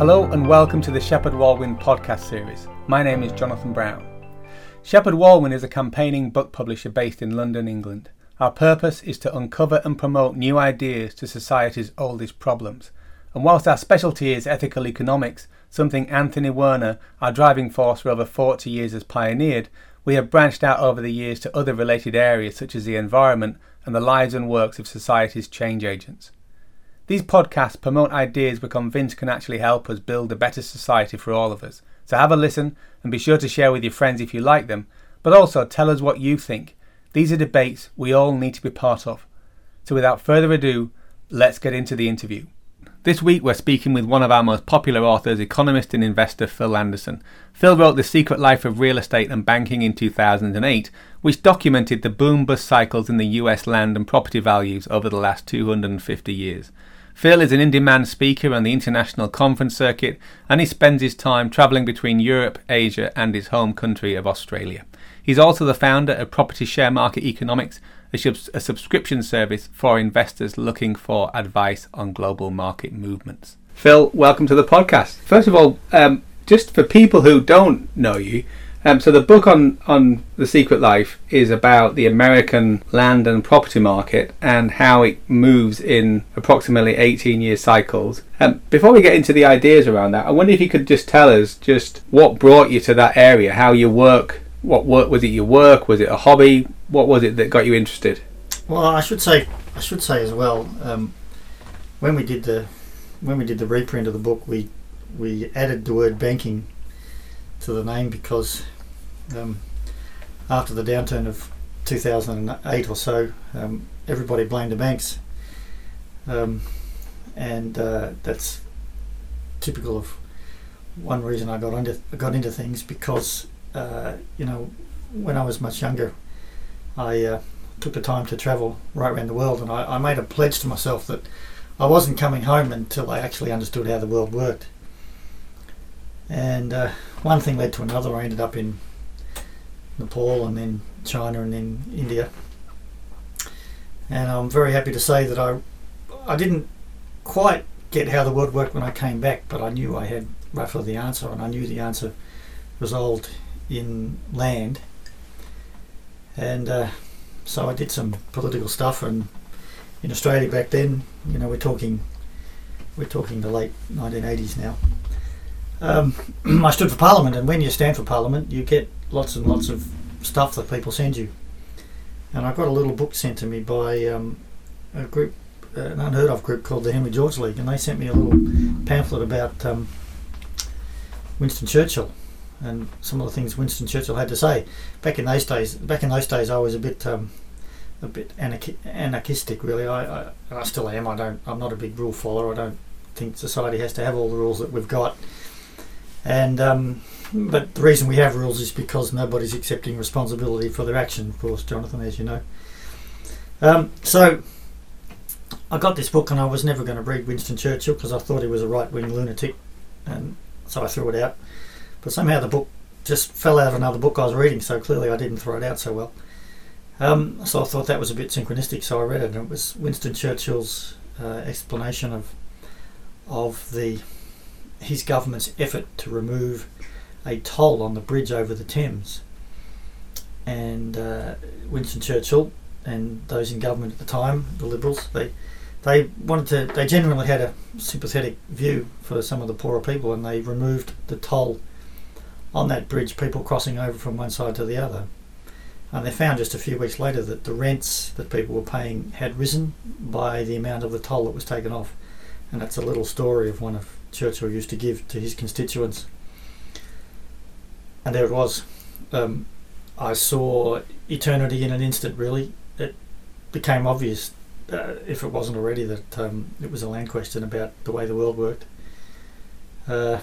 Hello and welcome to the Shepheard Walwyn podcast series. My name is Jonathan Brown. Shepheard Walwyn is a campaigning book publisher based in London, England. Our purpose is to uncover and promote new ideas to society's oldest problems. And whilst our specialty is ethical economics, something Anthony Werner, our driving force for over 40 years, has pioneered, we have branched out over the years to other related areas such as the environment and the lives and works of society's change agents. These podcasts promote ideas we're convinced can actually help us build a better society for all of us. So have a listen and be sure to share with your friends if you like them, but also tell us what you think. These are debates we all need to be part of. So without further ado, let's get into the interview. This week we're speaking with one of our most popular authors, economist and investor Phil Anderson. Phil wrote The Secret Life of Real Estate and Banking in 2008, which documented the boom bust cycles in the US land and property values over the last 250 years. Phil is an in demand speaker on the international conference circuit and he spends his time travelling between Europe, Asia, and his home country of Australia. He's also the founder of Property Share Market Economics, a, a subscription service for investors looking for advice on global market movements. Phil, welcome to the podcast. First of all, um, just for people who don't know you, um, so the book on on the Secret Life is about the American land and property market and how it moves in approximately 18 year cycles. Um, before we get into the ideas around that, I wonder if you could just tell us just what brought you to that area, how you work, what work was it your work, was it a hobby, what was it that got you interested? Well, I should say I should say as well um, when we did the when we did the reprint of the book, we we added the word banking to the name because um, after the downturn of 2008 or so, um, everybody blamed the banks, um, and uh, that's typical of one reason I got into got into things because uh, you know when I was much younger, I uh, took the time to travel right around the world, and I, I made a pledge to myself that I wasn't coming home until I actually understood how the world worked. And uh, one thing led to another. I ended up in Nepal and then China and then India. And I'm very happy to say that I, I didn't quite get how the world worked when I came back, but I knew I had roughly the answer, and I knew the answer resolved in land. And uh, so I did some political stuff, and in Australia back then, you know, we're talking, we're talking the late 1980s now um, I stood for Parliament, and when you stand for Parliament, you get lots and lots of stuff that people send you. And I got a little book sent to me by um, a group, uh, an unheard of group called the Henry George League, and they sent me a little pamphlet about um, Winston Churchill and some of the things Winston Churchill had to say. Back in those days, back in those days, I was a bit, um, a bit anarchi- anarchistic. Really, I, I, I still am. I don't. I'm not a big rule follower. I don't think society has to have all the rules that we've got. And um, but the reason we have rules is because nobody's accepting responsibility for their action. Of course, Jonathan, as you know. Um, so I got this book, and I was never going to read Winston Churchill because I thought he was a right-wing lunatic, and so I threw it out. But somehow the book just fell out of another book I was reading, so clearly I didn't throw it out so well. Um, so I thought that was a bit synchronistic, so I read it, and it was Winston Churchill's uh, explanation of of the his government's effort to remove a toll on the bridge over the Thames. And uh, Winston Churchill and those in government at the time, the Liberals, they they wanted to. They genuinely had a sympathetic view for some of the poorer people, and they removed the toll on that bridge. People crossing over from one side to the other, and they found just a few weeks later that the rents that people were paying had risen by the amount of the toll that was taken off. And that's a little story of one of Churchill used to give to his constituents. And there it was. Um, I saw eternity in an instant, really. It became obvious, uh, if it wasn't already, that um, it was a land question about the way the world worked. Uh,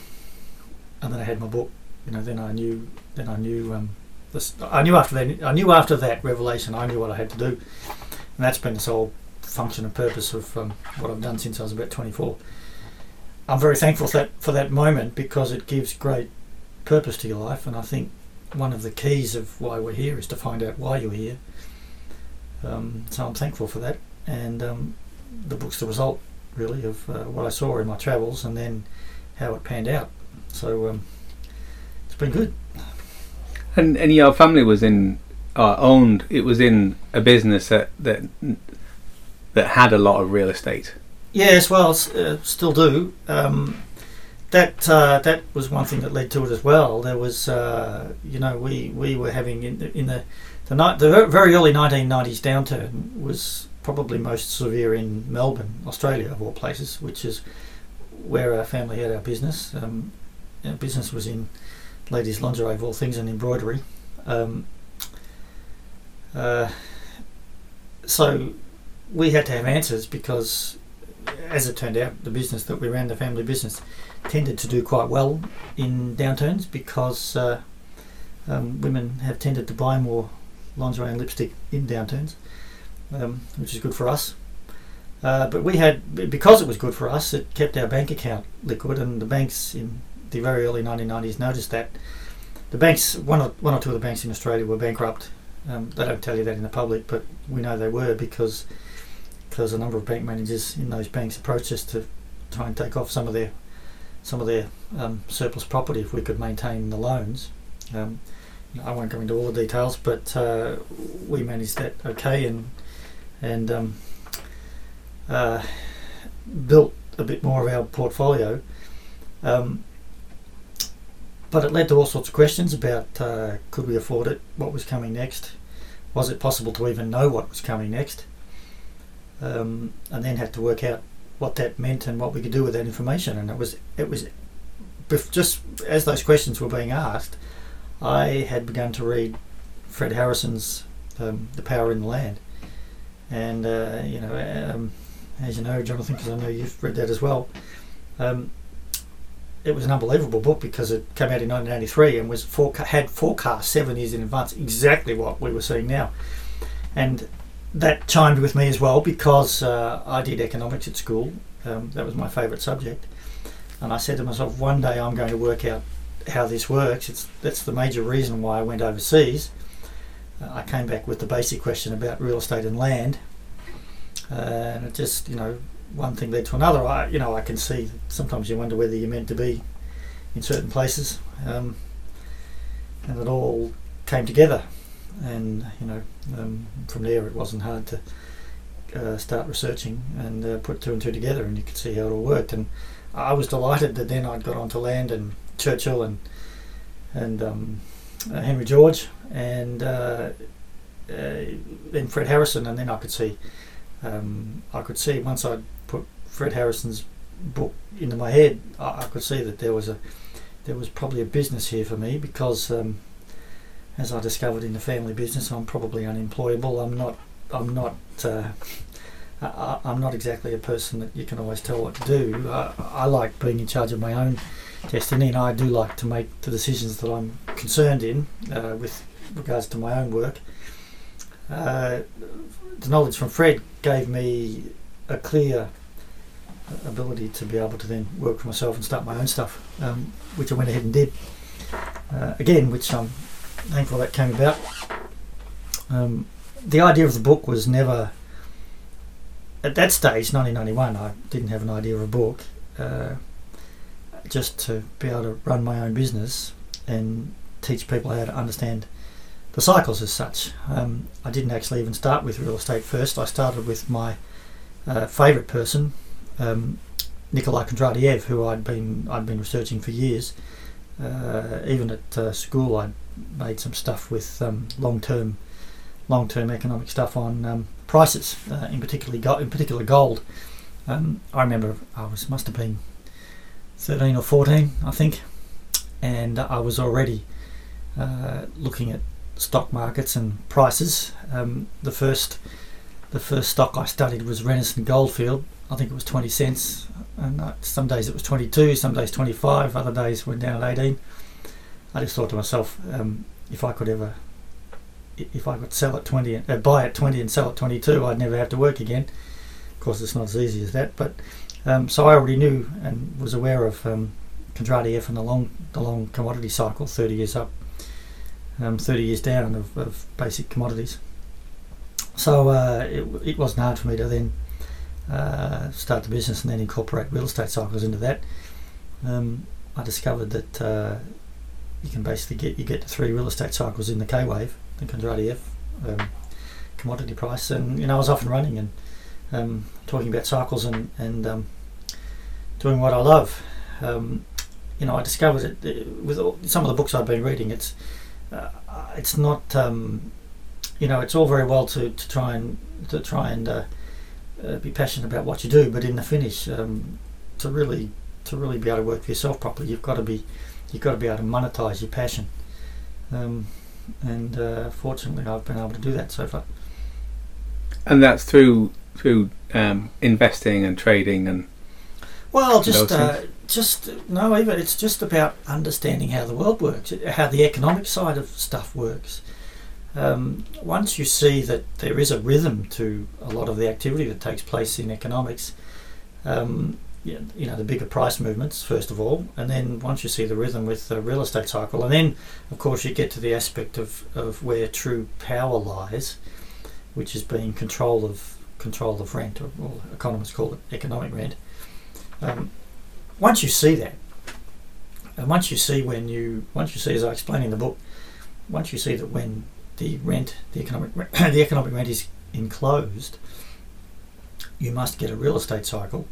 and then I had my book. You know, then I knew. Then I knew. Um, this, I knew after that. I knew after that revelation. I knew what I had to do, and that's been the sole function and purpose of um, what I've done since I was about 24. I'm very thankful for that for that moment because it gives great purpose to your life, and I think one of the keys of why we're here is to find out why you're here. Um, so I'm thankful for that, and um, the book's the result really of uh, what I saw in my travels, and then how it panned out. So um, it's been good. And and your family was in uh, owned. It was in a business that that that had a lot of real estate. Yes, well, uh, still do. Um, that uh, that was one thing that led to it as well. There was, uh, you know, we, we were having in the in the the, ni- the very early 1990s downturn was probably most severe in Melbourne, Australia, of all places, which is where our family had our business. Um, our business was in ladies' lingerie, of all things, and embroidery. Um, uh, so we had to have answers because as it turned out, the business that we ran, the family business, tended to do quite well in downturns because uh, um, women have tended to buy more lingerie and lipstick in downturns, um, which is good for us. Uh, but we had, because it was good for us, it kept our bank account liquid, and the banks in the very early 1990s noticed that the banks, one or, one or two of the banks in Australia were bankrupt. Um, they don't tell you that in the public, but we know they were because because a number of bank managers in those banks approached us to try and take off some of their some of their um, surplus property if we could maintain the loans. Um, I won't go into all the details, but uh, we managed that okay and and um, uh, built a bit more of our portfolio. Um, but it led to all sorts of questions about uh, could we afford it, what was coming next, was it possible to even know what was coming next um, and then had to work out what that meant and what we could do with that information. And it was it was just as those questions were being asked, I had begun to read Fred Harrison's um, "The Power in the Land," and uh, you know, um, as you know, Jonathan, because I know you've read that as well. Um, it was an unbelievable book because it came out in 1983 and was foreca- had forecast seven years in advance exactly what we were seeing now, and that chimed with me as well because uh, I did economics at school. Um, that was my favourite subject, and I said to myself, one day I'm going to work out how this works. It's that's the major reason why I went overseas. Uh, I came back with the basic question about real estate and land, uh, and it just you know one thing led to another. I you know I can see sometimes you wonder whether you're meant to be in certain places, um, and it all came together and you know um, from there it wasn't hard to uh, start researching and uh, put two and two together and you could see how it all worked. And I was delighted that then I'd got onto land and Churchill and and um, uh, Henry George and uh, uh, then Fred Harrison and then I could see um, I could see once I'd put Fred Harrison's book into my head I, I could see that there was a there was probably a business here for me because um, as I discovered in the family business, I'm probably unemployable. I'm not. I'm not. Uh, I, I'm not exactly a person that you can always tell what to do. I, I like being in charge of my own destiny, and I do like to make the decisions that I'm concerned in uh, with regards to my own work. Uh, the knowledge from Fred gave me a clear ability to be able to then work for myself and start my own stuff, um, which I went ahead and did. Uh, again, which I'm thankful that came about. Um, the idea of the book was never, at that stage, 1991, I didn't have an idea of a book. Uh, just to be able to run my own business and teach people how to understand the cycles as such. Um, I didn't actually even start with real estate first. I started with my uh, favourite person, um, Nikolai Kondratiev, who I'd been I'd been researching for years. Uh, even at uh, school, I'd made some stuff with um, long-term, long-term economic stuff on um, prices, uh, in particularly go- in particular gold. Um, I remember I was must have been thirteen or fourteen, I think, and I was already uh, looking at stock markets and prices. Um, the first, the first stock I studied was Renison Goldfield. I think it was twenty cents, and uh, some days it was twenty-two, some days twenty-five, other days went down at eighteen. I just thought to myself, um, if I could ever, if I could sell at 20, uh, buy at 20 and sell at 22, I'd never have to work again. Of course, it's not as easy as that, but um, so I already knew and was aware of um, Kondratiev and the long, the long commodity cycle, 30 years up, um, 30 years down of, of basic commodities. So uh, it, it wasn't hard for me to then uh, start the business and then incorporate real estate cycles into that. um, I discovered that uh, you can basically get you get the three real estate cycles in the K wave, the Kondratiev um, commodity price, and you know I was off and running and um, talking about cycles and and um, doing what I love. Um, you know, I discovered it with all, some of the books I've been reading. It's uh, it's not um, you know it's all very well to, to try and to try and uh, uh, be passionate about what you do, but in the finish, um, to really to really be able to work for yourself properly, you've got to be you've got to be able to monetize your passion. Um, and uh, fortunately, I've been able to do that so far. And that's through through um, investing and trading and well, just uh, just no, even it's just about understanding how the world works, how the economic side of stuff works. Um, once you see that there is a rhythm to a lot of the activity that takes place in economics, um, you know the bigger price movements first of all, and then once you see the rhythm with the real estate cycle, and then of course you get to the aspect of, of where true power lies, which is being control of control of rent, or, or economists call it economic rent. Um, once you see that, and once you see when you once you see as I explain in the book, once you see that when the rent, the economic the economic rent is enclosed, you must get a real estate cycle.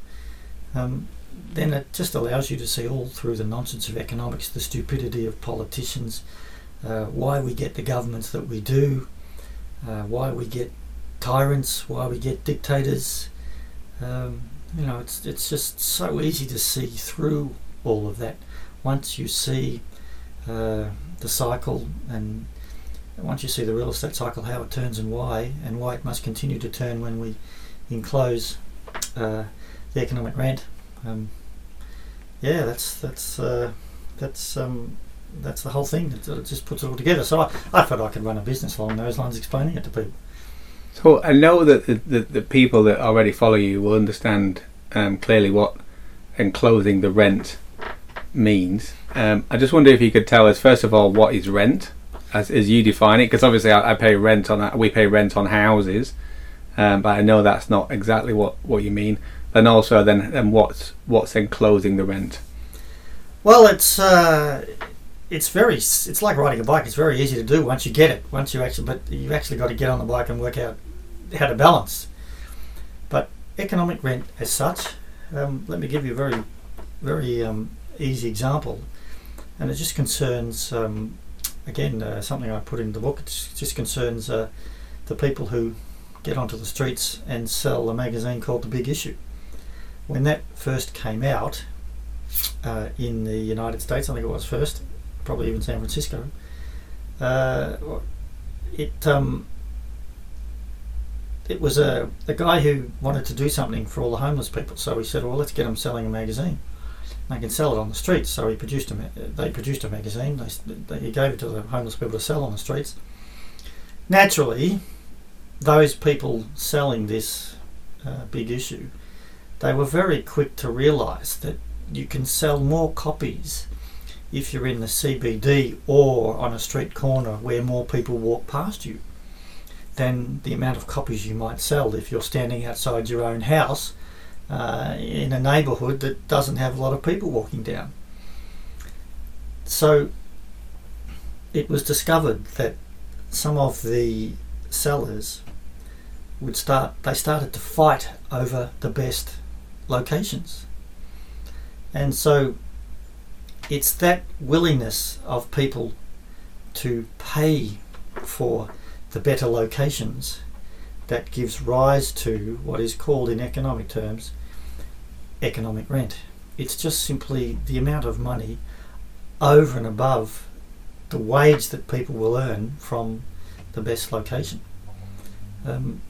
Um, then it just allows you to see all through the nonsense of economics, the stupidity of politicians, uh, why we get the governments that we do, uh, why we get tyrants, why we get dictators. Um, you know, it's it's just so easy to see through all of that once you see uh, the cycle and once you see the real estate cycle, how it turns and why, and why it must continue to turn when we enclose uh, the economic rent. Um, yeah, that's that's uh, that's um, that's the whole thing. It, it, just puts it all together. So I, I thought I could run a business along those lines, explaining it to people. So I know that the, the, the people that already follow you will understand um, clearly what enclosing the rent means. Um, I just wonder if you could tell us first of all what is rent, as, as you define it, because obviously I, I, pay rent on we pay rent on houses, um, but I know that's not exactly what, what you mean. And also then, then what's what's enclosing the rent? Well, it's uh, it's very it's like riding a bike. It's very easy to do once you get it. Once you actually, but you've actually got to get on the bike and work out how to balance. But economic rent, as such, um, let me give you a very very um, easy example, and it just concerns um, again uh, something I put in the book. It just concerns uh, the people who get onto the streets and sell a magazine called The Big Issue. When that first came out uh, in the United States, I think it was first, probably even San Francisco. Uh, it um, it was a, a guy who wanted to do something for all the homeless people. So he said, "Well, let's get them selling a magazine. They can sell it on the streets." So he produced a they produced a magazine. They, they, he gave it to the homeless people to sell on the streets. Naturally, those people selling this uh, big issue, they were very quick to realise that you can sell more copies if you're in the CBD or on a street corner where more people walk past you than the amount of copies you might sell if you're standing outside your own house uh, in a neighbourhood that doesn't have a lot of people walking down. So it was discovered that some of the sellers would start they started to fight over the best locations and so it's that willingness of people to pay for the better locations that gives rise to what is called in economic terms economic rent. It's just simply the amount of money over and above the wage that people will earn from the best location. Um,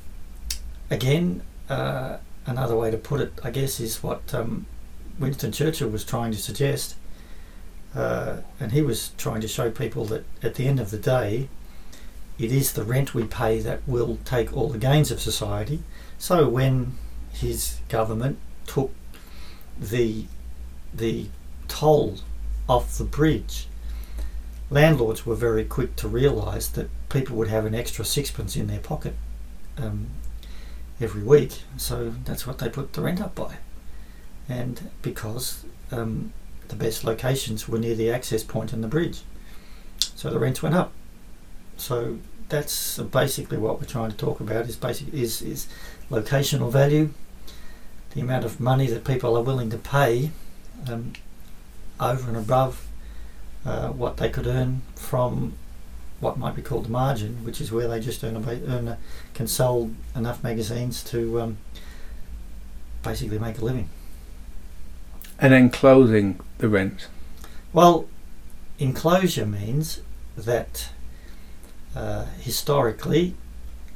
again, uh, another way to put it, I guess, is what um, Winston Churchill was trying to suggest uh, and he was trying to show people that at the end of the day, it is the rent we pay that will take all the gains of society. So when his government took the the toll off the bridge, landlords were very quick to realise that people would have an extra sixpence in their pocket um, every week. So that's what they put the rent up by, and because um, the best locations were near the access point and the bridge. So the rents went up. So that's basically what we're trying to talk about is basic is, is locational value, the amount of money that people are willing to pay um, over and above uh, what they could earn from what might be called the margin, which is where they just earn a, earn a, can sell enough magazines to um, basically make a living. And then closing the rent. Well, enclosure means that uh, historically,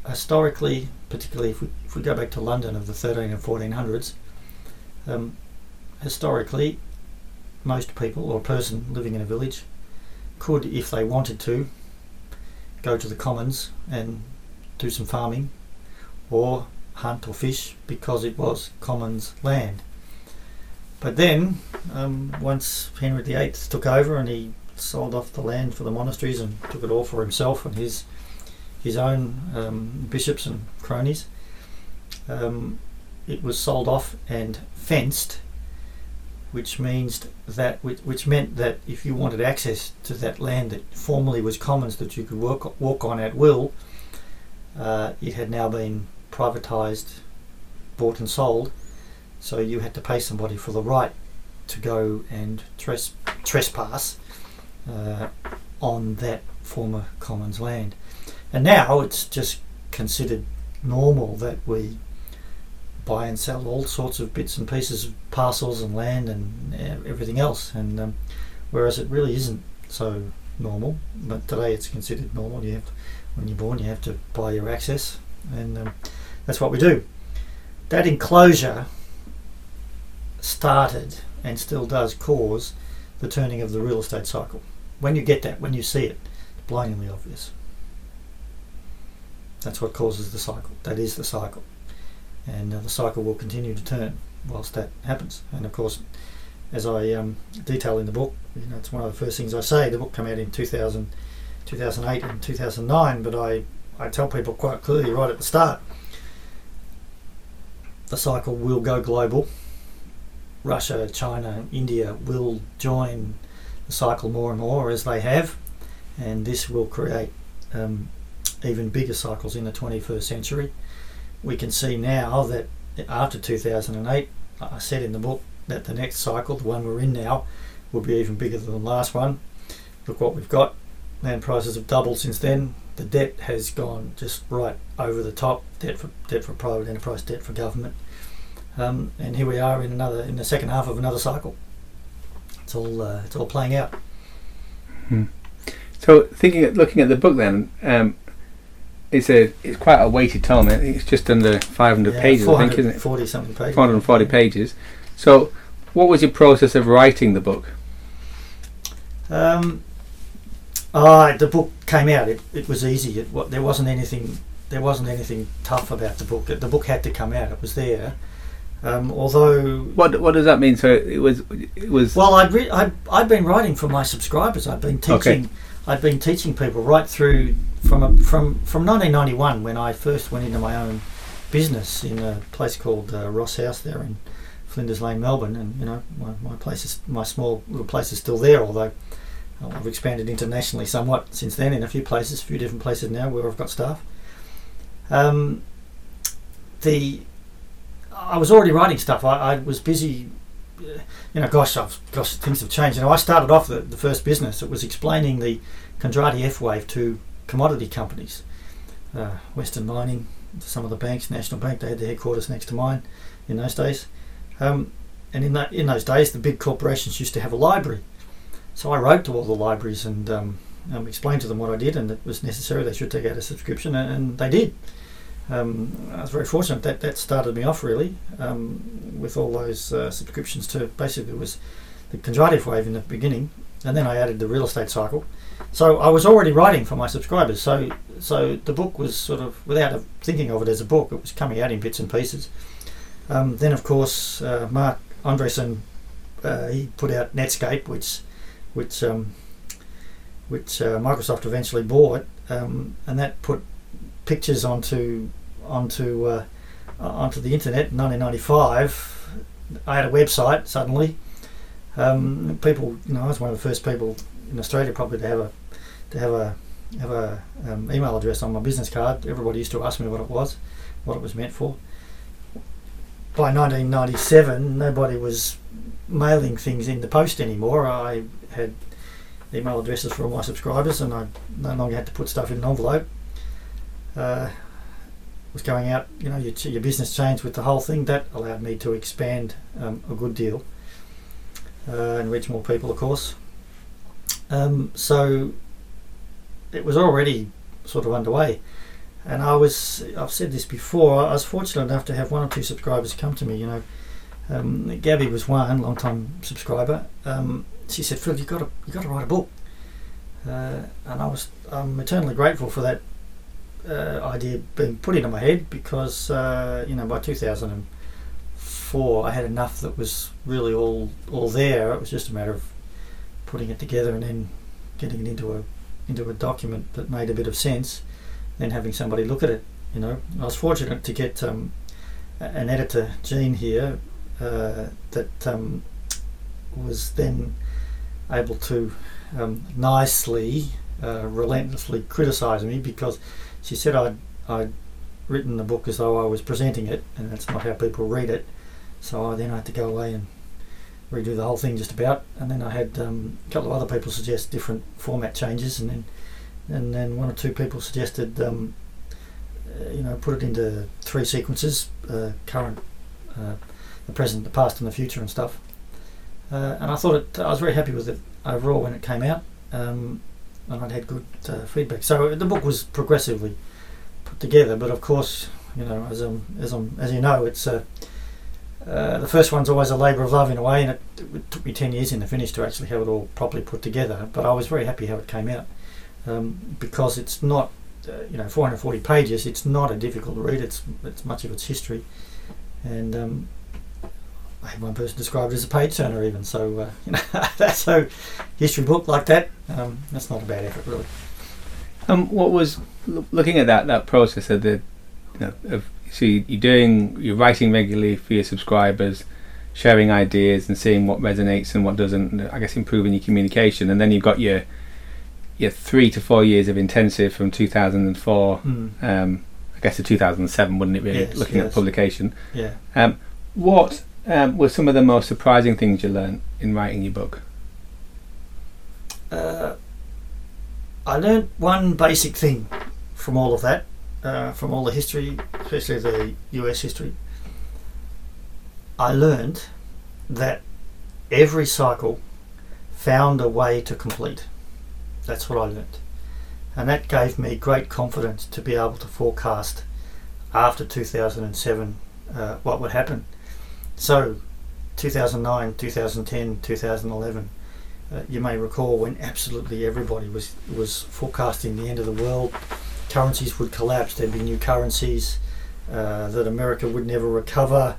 historically, particularly if we, if we go back to London of the 13 and 1400s, um, historically, most people or a person living in a village could, if they wanted to, go to the commons and do some farming or hunt or fish because it was commons land. But then, um, once Henry VIII took over and he sold off the land for the monasteries and took it all for himself and his his own um, bishops and cronies, um, it was sold off and fenced, which means that which, which meant that if you wanted access to that land that formerly was commons that you could work walk on at will, uh, it had now been privatised, bought and sold, so you had to pay somebody for the right to go and tres- trespass uh, on that former commons land. And now it's just considered normal that we buy and sell all sorts of bits and pieces of parcels and land and uh, everything else. And um, whereas it really isn't so normal, but today it's considered normal. You have to, when you're born, you have to buy your access, and um, that's what we do. That enclosure started and still does cause the turning of the real estate cycle. When you get that, when you see it, it's blindingly obvious. That's what causes the cycle. That is the cycle. And uh, the cycle will continue to turn whilst that happens. And of course, as I um, detail in the book, you know, it's one of the first things I say. The book came out in 2000, 2008 and 2009, but I, I tell people quite clearly right at the start the cycle will go global. Russia, China, India will join the cycle more and more as they have, and this will create um, even bigger cycles in the 21st century. We can see now that after 2008, I said in the book that the next cycle, the one we're in now, will be even bigger than the last one. Look what we've got. Land prices have doubled since then. The debt has gone just right over the top. Debt for debt for private enterprise, debt for government, um, and here we are in another in the second half of another cycle. It's all uh, it's all playing out. Hmm. So thinking, looking at the book, then um, it's a it's quite a weighted tome. I think it's just under 500 Yeah, pages. I think, isn't it? 40 something pages. 440 pages. So, what was your process of writing the book? Um, ah, the book came out. It, it was easy. It, wa- there wasn't anything. There wasn't anything tough about the book. The book had to come out. It was there. Um, although, What What does that mean? So it was it was well, I'd, re- I'd I'd been writing for my subscribers. I'd been teaching. Okay. I'd been teaching people right through from a, from from 1991 when I first went into my own business in a place called uh, Ross House there in Flinders Lane, Melbourne, and you know my, my place is my small little place is still there, although uh, I've expanded internationally somewhat since then in a few places, a few different places now where I've got staff. Um, the I was already writing stuff. I, I was busy. uh, You know, gosh, I've, gosh, things have changed. You know, I started off the, the first business. It was explaining the Kondratiev wave to commodity companies, uh, Western Mining, some of the banks, National Bank. They had their headquarters next to mine in those days. Um, and in that in those days, the big corporations used to have a library. So I wrote to all the libraries and um, um, explained to them what I did and it was necessary. They should take out a subscription, and, and they did. Um, I was very fortunate that that started me off really um, with all those uh, subscriptions to basically it was the Kondratiev wave in the beginning, and then I added the real estate cycle. So I was already writing for my subscribers. So so the book was sort of without thinking of it as a book, it was coming out in bits and pieces. Um, then of course uh, Marc Andreessen uh, he put out Netscape, which which um, which uh, Microsoft eventually bought, um, and that put pictures onto onto uh, onto the internet in 1995. I had a website suddenly, Um, people, you know, I was one of the first people in Australia probably to have a to have a have a um, email address on my business card. Everybody used to ask me what it was, what it was meant for. By 1997, nobody was mailing things in the post anymore. I had email addresses for all my subscribers, and I no longer had to put stuff in an envelope. Uh, was going out, you know, your, your business changed with the whole thing. That allowed me to expand um, a good deal and reach more people, of course. Um, so it was already sort of underway. And I was, I've said this before, I was fortunate enough to have one or two subscribers come to me. You know, um, Gabby was one, long time subscriber. Um, she said, "Phil, you've got to, you got to write a book." Uh, and I was, I'm eternally grateful for that uh, idea being put into my head because, uh, you know, by 2004, I had enough that was really all, all there. It was just a matter of putting it together and then getting it into a into a document that made a bit of sense, then having somebody look at it. You know, I was fortunate to get um, an editor, Jean here, uh, that um, was then able to um, nicely, uh, relentlessly criticise me because she said I'd, I'd written the book as though I was presenting it, and that's not how people read it. So I then had to go away and redo the whole thing just about. And then I had um, a couple of other people suggest different format changes, and then and then one or two people suggested, um, uh, you know, put it into three sequences: uh, current, uh, the present, the past, and the future, and stuff. Uh, and I thought it. I was very happy with it overall when it came out, um, and I'd had good uh, feedback. So the book was progressively put together, but of course, you know, as um, as um, as you know, it's uh, uh, the first one's always a labour of love in a way, and it, it, took me 10 years in the finish to actually have it all properly put together. But I was very happy how it came out um, because it's not, uh, you know, 440 pages. It's not a difficult read. It's it's much of its history, and um, I had one person described it as a page turner even. So uh, you know, that's a history book like that. Um, that's not a bad effort really. Um, what was looking at that that process of the you know, of so you're doing you're writing regularly for your subscribers sharing ideas and seeing what resonates and what doesn't i guess improving your communication. And then you've got your your three to four years of intensive from 2004 mm. um, i guess to 2007 wouldn't it really yes, looking yes. at publication? Yeah. Um, what um, were some of the most surprising things you learned in writing your book? Uh, i learned one basic thing from all of that uh, from all the history, especially the US history, I learned that every cycle found a way to complete. That's what I learned. And that gave me great confidence to be able to forecast after 2007 uh, what would happen. So, 2009, 2010, 2011, uh, you may recall when absolutely everybody was, was forecasting the end of the world currencies would collapse, there'd be new currencies, uh, that America would never recover,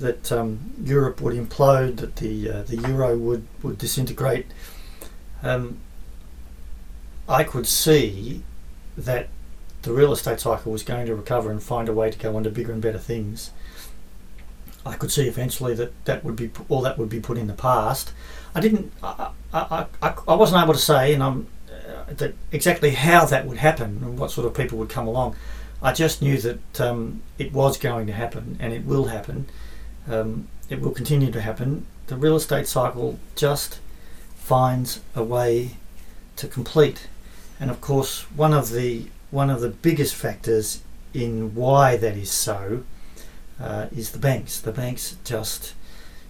that um, Europe would implode, that the uh, the euro would would disintegrate. Um, I could see that the real estate cycle was going to recover and find a way to go on to bigger and better things. I could see eventually that that would be all that would be put in the past. I didn't. I, I, I, I wasn't able to say, and I'm that exactly how that would happen and what sort of people would come along. I just knew that um, it was going to happen and it will happen. Um, it will continue to happen. The real estate cycle just finds a way to complete. And of course, one of the one of the biggest factors in why that is so uh, is the banks. The banks just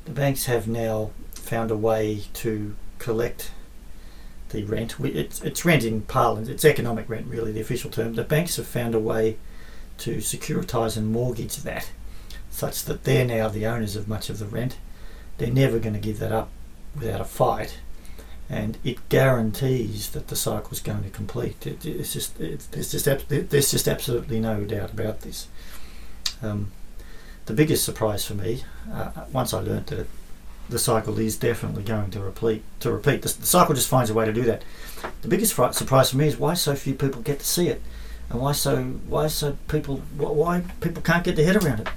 the banks have now found a way to collect the rent. We, it's, it's rent in parlance, it's economic rent, really, the official term. The banks have found a way to securitise and mortgage that such that they're now the owners of much of the rent. They're never going to give that up without a fight. And it guarantees that the cycle is going to complete. It, it's just, it, there's, just there's just absolutely no doubt about this. Um, the biggest surprise for me, uh, once I learnt that it the cycle is definitely going to repeat. To repeat, the, the cycle just finds a way to do that. The biggest fr- surprise for me is why so few people get to see it, and why so why so people why people can't get their head around it.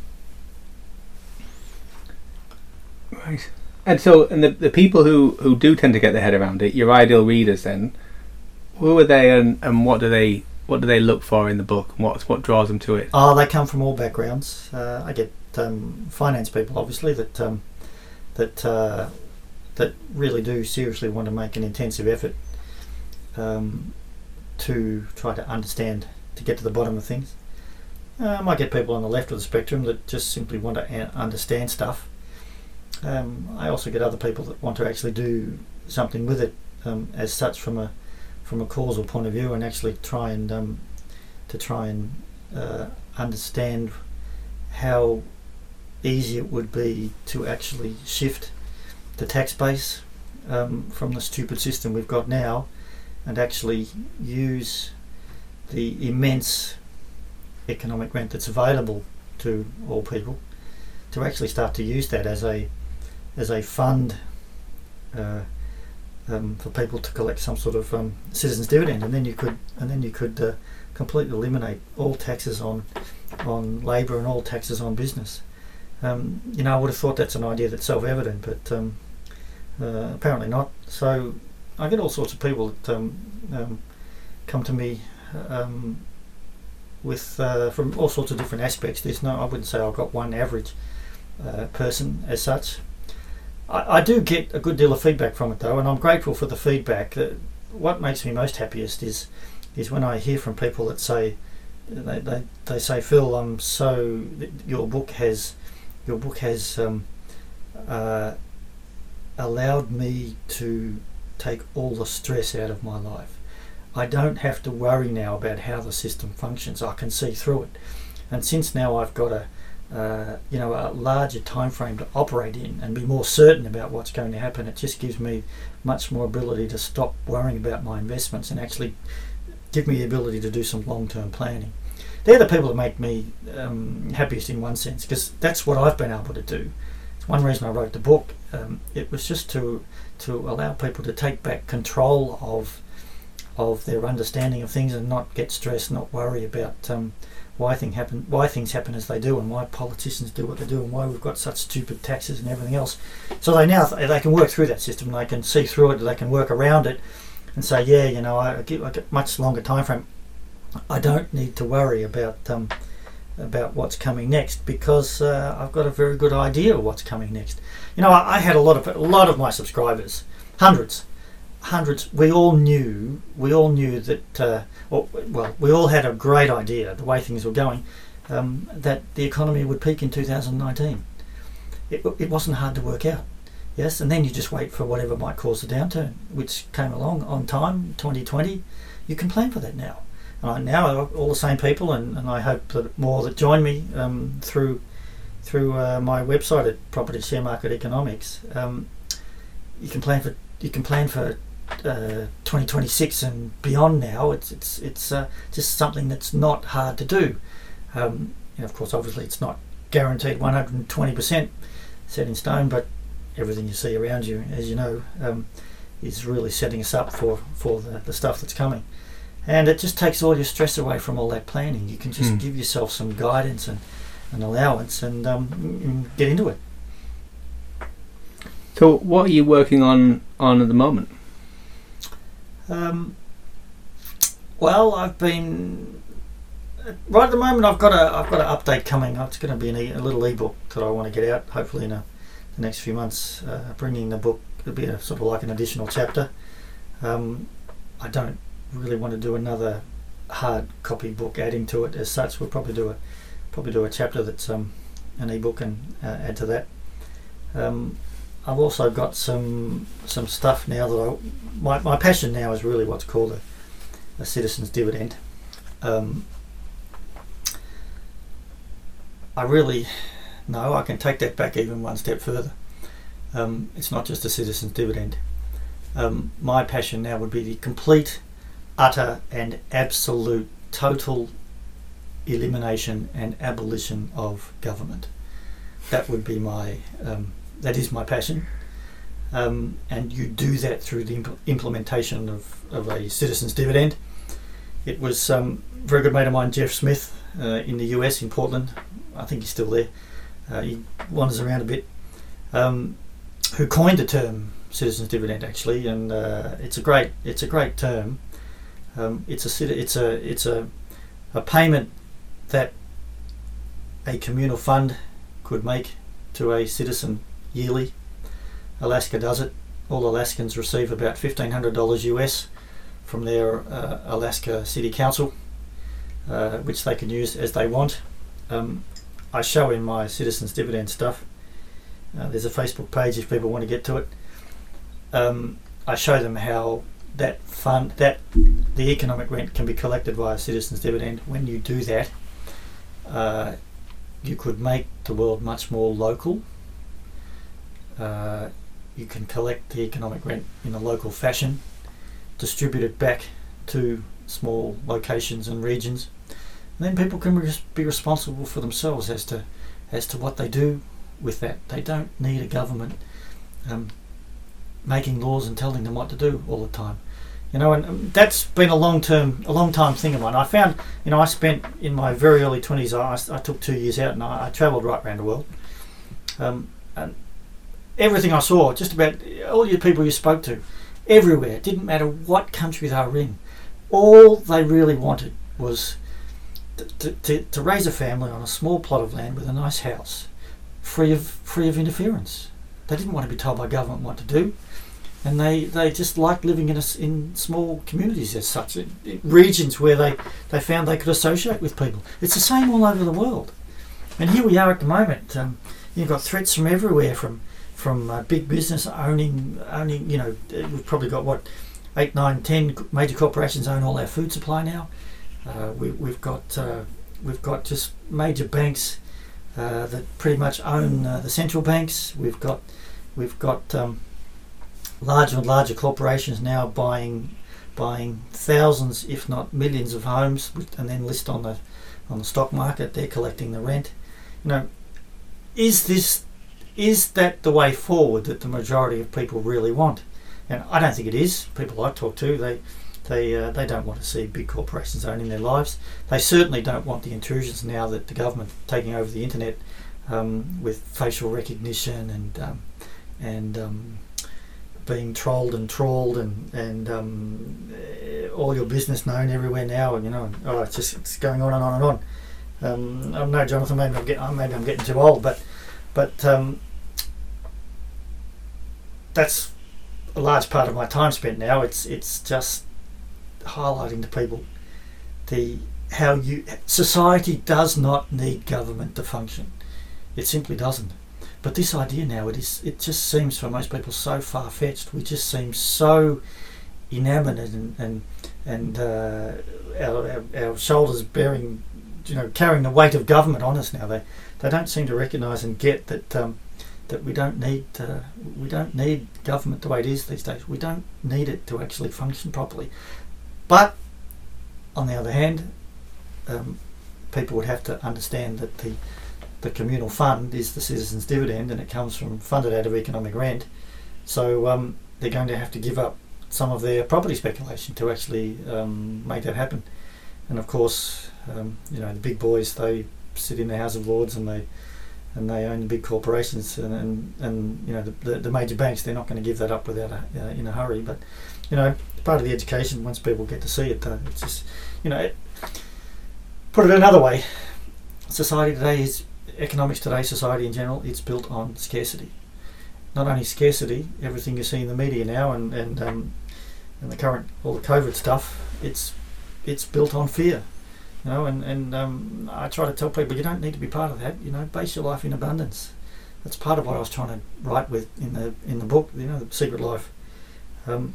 Right. And so, and the, the people who, who do tend to get their head around it, your ideal readers, then, who are they, and, and what do they what do they look for in the book? What what draws them to it? Oh, they come from all backgrounds. Uh, I get um, finance people, obviously, that um, that uh, that really do seriously want to make an intensive effort um, to try to understand, to get to the bottom of things. Um, I might get people on the left of the spectrum that just simply want to a- understand stuff. Um, I also get other people that want to actually do something with it um, as such from a from a causal point of view and actually try and um, to try and uh, understand how easy it would be to actually shift the tax base um, from the stupid system we've got now and actually use the immense economic rent that's available to all people to actually start to use that as a as a fund uh, um, for people to collect some sort of um, citizens dividend, and then you could and then you could uh, completely eliminate all taxes on on labour and all taxes on business. Um, you know, I would have thought that's an idea that's self-evident, but um, uh, apparently not. So I get all sorts of people that um, um, come to me um, with uh, from all sorts of different aspects. There's no, I wouldn't say I've got one average uh, person as such. I, I do get a good deal of feedback from it though, and I'm grateful for the feedback. What makes me most happiest is is when I hear from people that say they, they, they say Phil, I'm so your book has your book has um, uh, allowed me to take all the stress out of my life. I don't have to worry now about how the system functions. I can see through it, and since now I've got a uh, you know a larger time frame to operate in and be more certain about what's going to happen, it just gives me much more ability to stop worrying about my investments and actually give me the ability to do some long-term planning. They're the people that make me um, happiest in one sense because that's what I've been able to do. It's one reason I wrote the book. Um, it was just to to allow people to take back control of of their understanding of things and not get stressed, not worry about um, why thing happen, why things happen as they do, and why politicians do what they do, and why we've got such stupid taxes and everything else. So they now they can work through that system. They can see through it. They can work around it, and say, yeah, you know, I get like a much longer time frame. I don't need to worry about um, about what's coming next because uh, I've got a very good idea of what's coming next. You know, I, I had a lot of a lot of my subscribers, hundreds, hundreds. We all knew, we all knew that. Uh, well, well, we all had a great idea the way things were going um, that the economy would peak in 2019. It, it wasn't hard to work out. Yes, and then you just wait for whatever might cause the downturn, which came along on time, 2020. You can plan for that now. And now all the same people, and, and I hope that more that join me um, through through uh, my website at Property Share Market Economics. Um, you can plan for you can plan for uh, 2026 and beyond. Now it's it's it's uh, just something that's not hard to do. Um, of course, obviously, it's not guaranteed 120 percent set in stone, but everything you see around you, as you know, um, is really setting us up for for the, the stuff that's coming. And it just takes all your stress away from all that planning. You can just mm. give yourself some guidance and an allowance and um, get into it. So, what are you working on on at the moment? Um, well, I've been right at the moment. I've got a I've got an update coming. It's going to be an e, a little ebook that I want to get out. Hopefully in a, the next few months, uh, bringing the book. It'll be a, sort of like an additional chapter. Um, I don't really want to do another hard copy book adding to it as such. We'll probably do a probably do a chapter that's um, an ebook and uh, add to that. Um, I've also got some some stuff now that I my, my passion now is really what's called a, a citizen's dividend. Um, I really no, I can take that back even one step further. Um, it's not just a citizen's dividend. Um, my passion now would be the complete, utter, and absolute total elimination and abolition of government. That would be my um, that is my passion. Um, and you do that through the impl- implementation of, of a citizen's dividend. It was um, a very good mate of mine, Jeff Smith, uh, in the US, in Portland. I think he's still there. Uh, he wanders around a bit. Um, who coined the term citizens dividend actually, and uh, it's a great it's a great term. Um, it's a it's a it's a a payment that a communal fund could make to a citizen yearly. Alaska does it. All Alaskans receive about fifteen hundred dollars US from their uh, Alaska City Council, uh, which they can use as they want. Um, I show in my citizens dividend stuff. Uh, there's a Facebook page if people want to get to it. Um, I show them how that fund that the economic rent can be collected via citizens dividend. When you do that, uh, you could make the world much more local. Uh, you can collect the economic rent in a local fashion, distribute it back to small locations and regions, and then people can res- be responsible for themselves as to as to what they do with that. They don't need a government um, making laws and telling them what to do all the time. You know, and um, that's been a long term, a long time thing of mine. I found, you know, I spent in my very early twenties. I, I took two years out and I, I travelled right around the world. Um, and everything I saw, just about all your people you spoke to, everywhere, didn't matter what country they were in, all they really wanted was to, to, to raise a family on a small plot of land with a nice house, free of free of interference. They didn't want to be told by government what to do and they, they just liked living in a, in small communities as such, in, in regions where they, they found they could associate with people. It's the same all over the world, and here we are at the moment. Um, you've got threats from everywhere, from from uh, big business owning owning. You know, uh, we've probably got what eight, nine, ten major corporations own all our food supply now. Uh, we, we've got uh, we've got just major banks uh, that pretty much own uh, the central banks. We've got we've got um, larger and larger corporations now buying buying thousands, if not millions, of homes, and then list on the on the stock market. They're collecting the rent. You know, is this is that the way forward that the majority of people really want? And I don't think it is. People I talk to, they they uh, they don't want to see big corporations owning their lives. They certainly don't want the intrusions now that the government taking over the internet um, with facial recognition and um, and um, being trolled and trawled and and um, eh, all your business known everywhere now and you know oh it's just it's going on and on and on. Um, I know Jonathan maybe I'm, getting, maybe I'm getting too old but but um, that's a large part of my time spent now. It's it's just highlighting to people the how you society does not need government to function. It simply doesn't but this idea now, it is it just seems for most people so far fetched. We just seem so enamored and and and uh, our, our, shoulders bearing, you know, carrying the weight of government on us now. They they don't seem to recognise and get that um, that we don't need uh, we don't need government the way it is these days. We don't need it to actually function properly. But on the other hand, um, people would have to understand that the the communal fund is the citizens' dividend, and it comes from funded out of economic rent. So um, they're going to have to give up some of their property speculation to actually um, make that happen. And of course, um, you know the big boys they sit in the House of Lords and they and they own the big corporations and and, and you know the, the, the major banks they're not going to give that up without a, uh, in a hurry. But you know part of the education once people get to see it though it's just you know it, put it another way, society today is economics today, society in general, it's built on scarcity. Not only scarcity, everything you see in the media now and and um, and the current all the COVID stuff, it's it's built on fear. You know, and and um, I try to tell people you don't need to be part of that. You know, base your life in abundance. That's part of what I was trying to write with in the in the book. You know, the Secret Life. Um,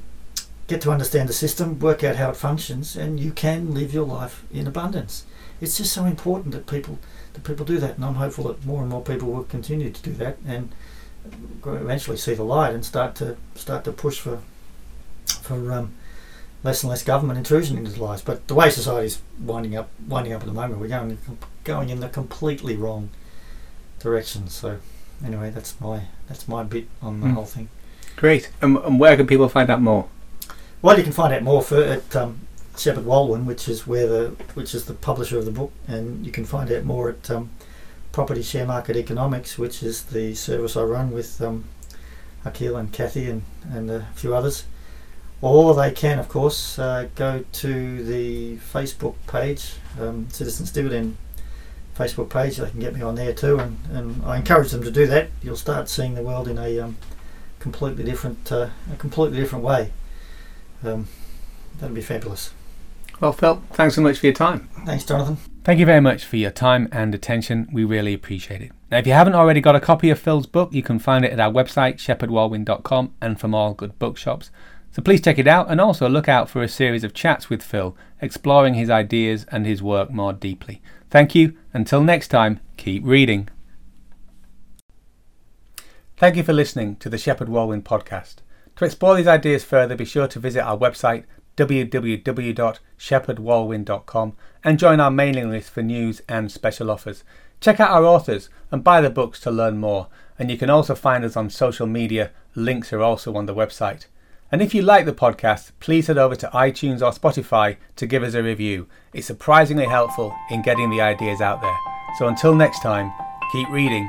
get to understand the system, work out how it functions, and you can live your life in abundance. It's just so important that people that people do that, and I'm hopeful that more and more people will continue to do that and eventually see the light and start to start to push for for um, less and less government intrusion into their lives. But the way society's winding up winding up at the moment, we're going going in the completely wrong direction. So anyway, that's my that's my bit on the mm. whole thing. Great. Um, and where can people find out more? Well, you can find out more for, at um, Shepheard Walwyn, which is where the which is the publisher of the book, and you can find out more at um, Property Share Market Economics, which is the service I run with um, Akhil and Kathy and, and a few others. Or they can, of course, uh, go to the Facebook page, um, Citizens Dividend Facebook page. They can get me on there too, and, and I encourage them to do that. You'll start seeing the world in a um, completely different, uh, a completely different way. Um, that'd be fabulous. Well, Phil, thanks so much for your time. Thanks, Jonathan. Thank you very much for your time and attention. We really appreciate it. Now, if you haven't already got a copy of Phil's book, you can find it at our website, shepheardwalwyn.com, and from all good bookshops. So please check it out and also look out for a series of chats with Phil, exploring his ideas and his work more deeply. Thank you. Until next time, keep reading. Thank you for listening to the Shepheard Walwyn podcast. To explore these ideas further, be sure to visit our website www.shepheardwalwyn.com and join our mailing list for news and special offers. Check out our authors and buy the books to learn more. And you can also find us on social media. Links are also on the website. And if you like the podcast, please head over to iTunes or Spotify to give us a review. It's surprisingly helpful in getting the ideas out there. So until next time, keep reading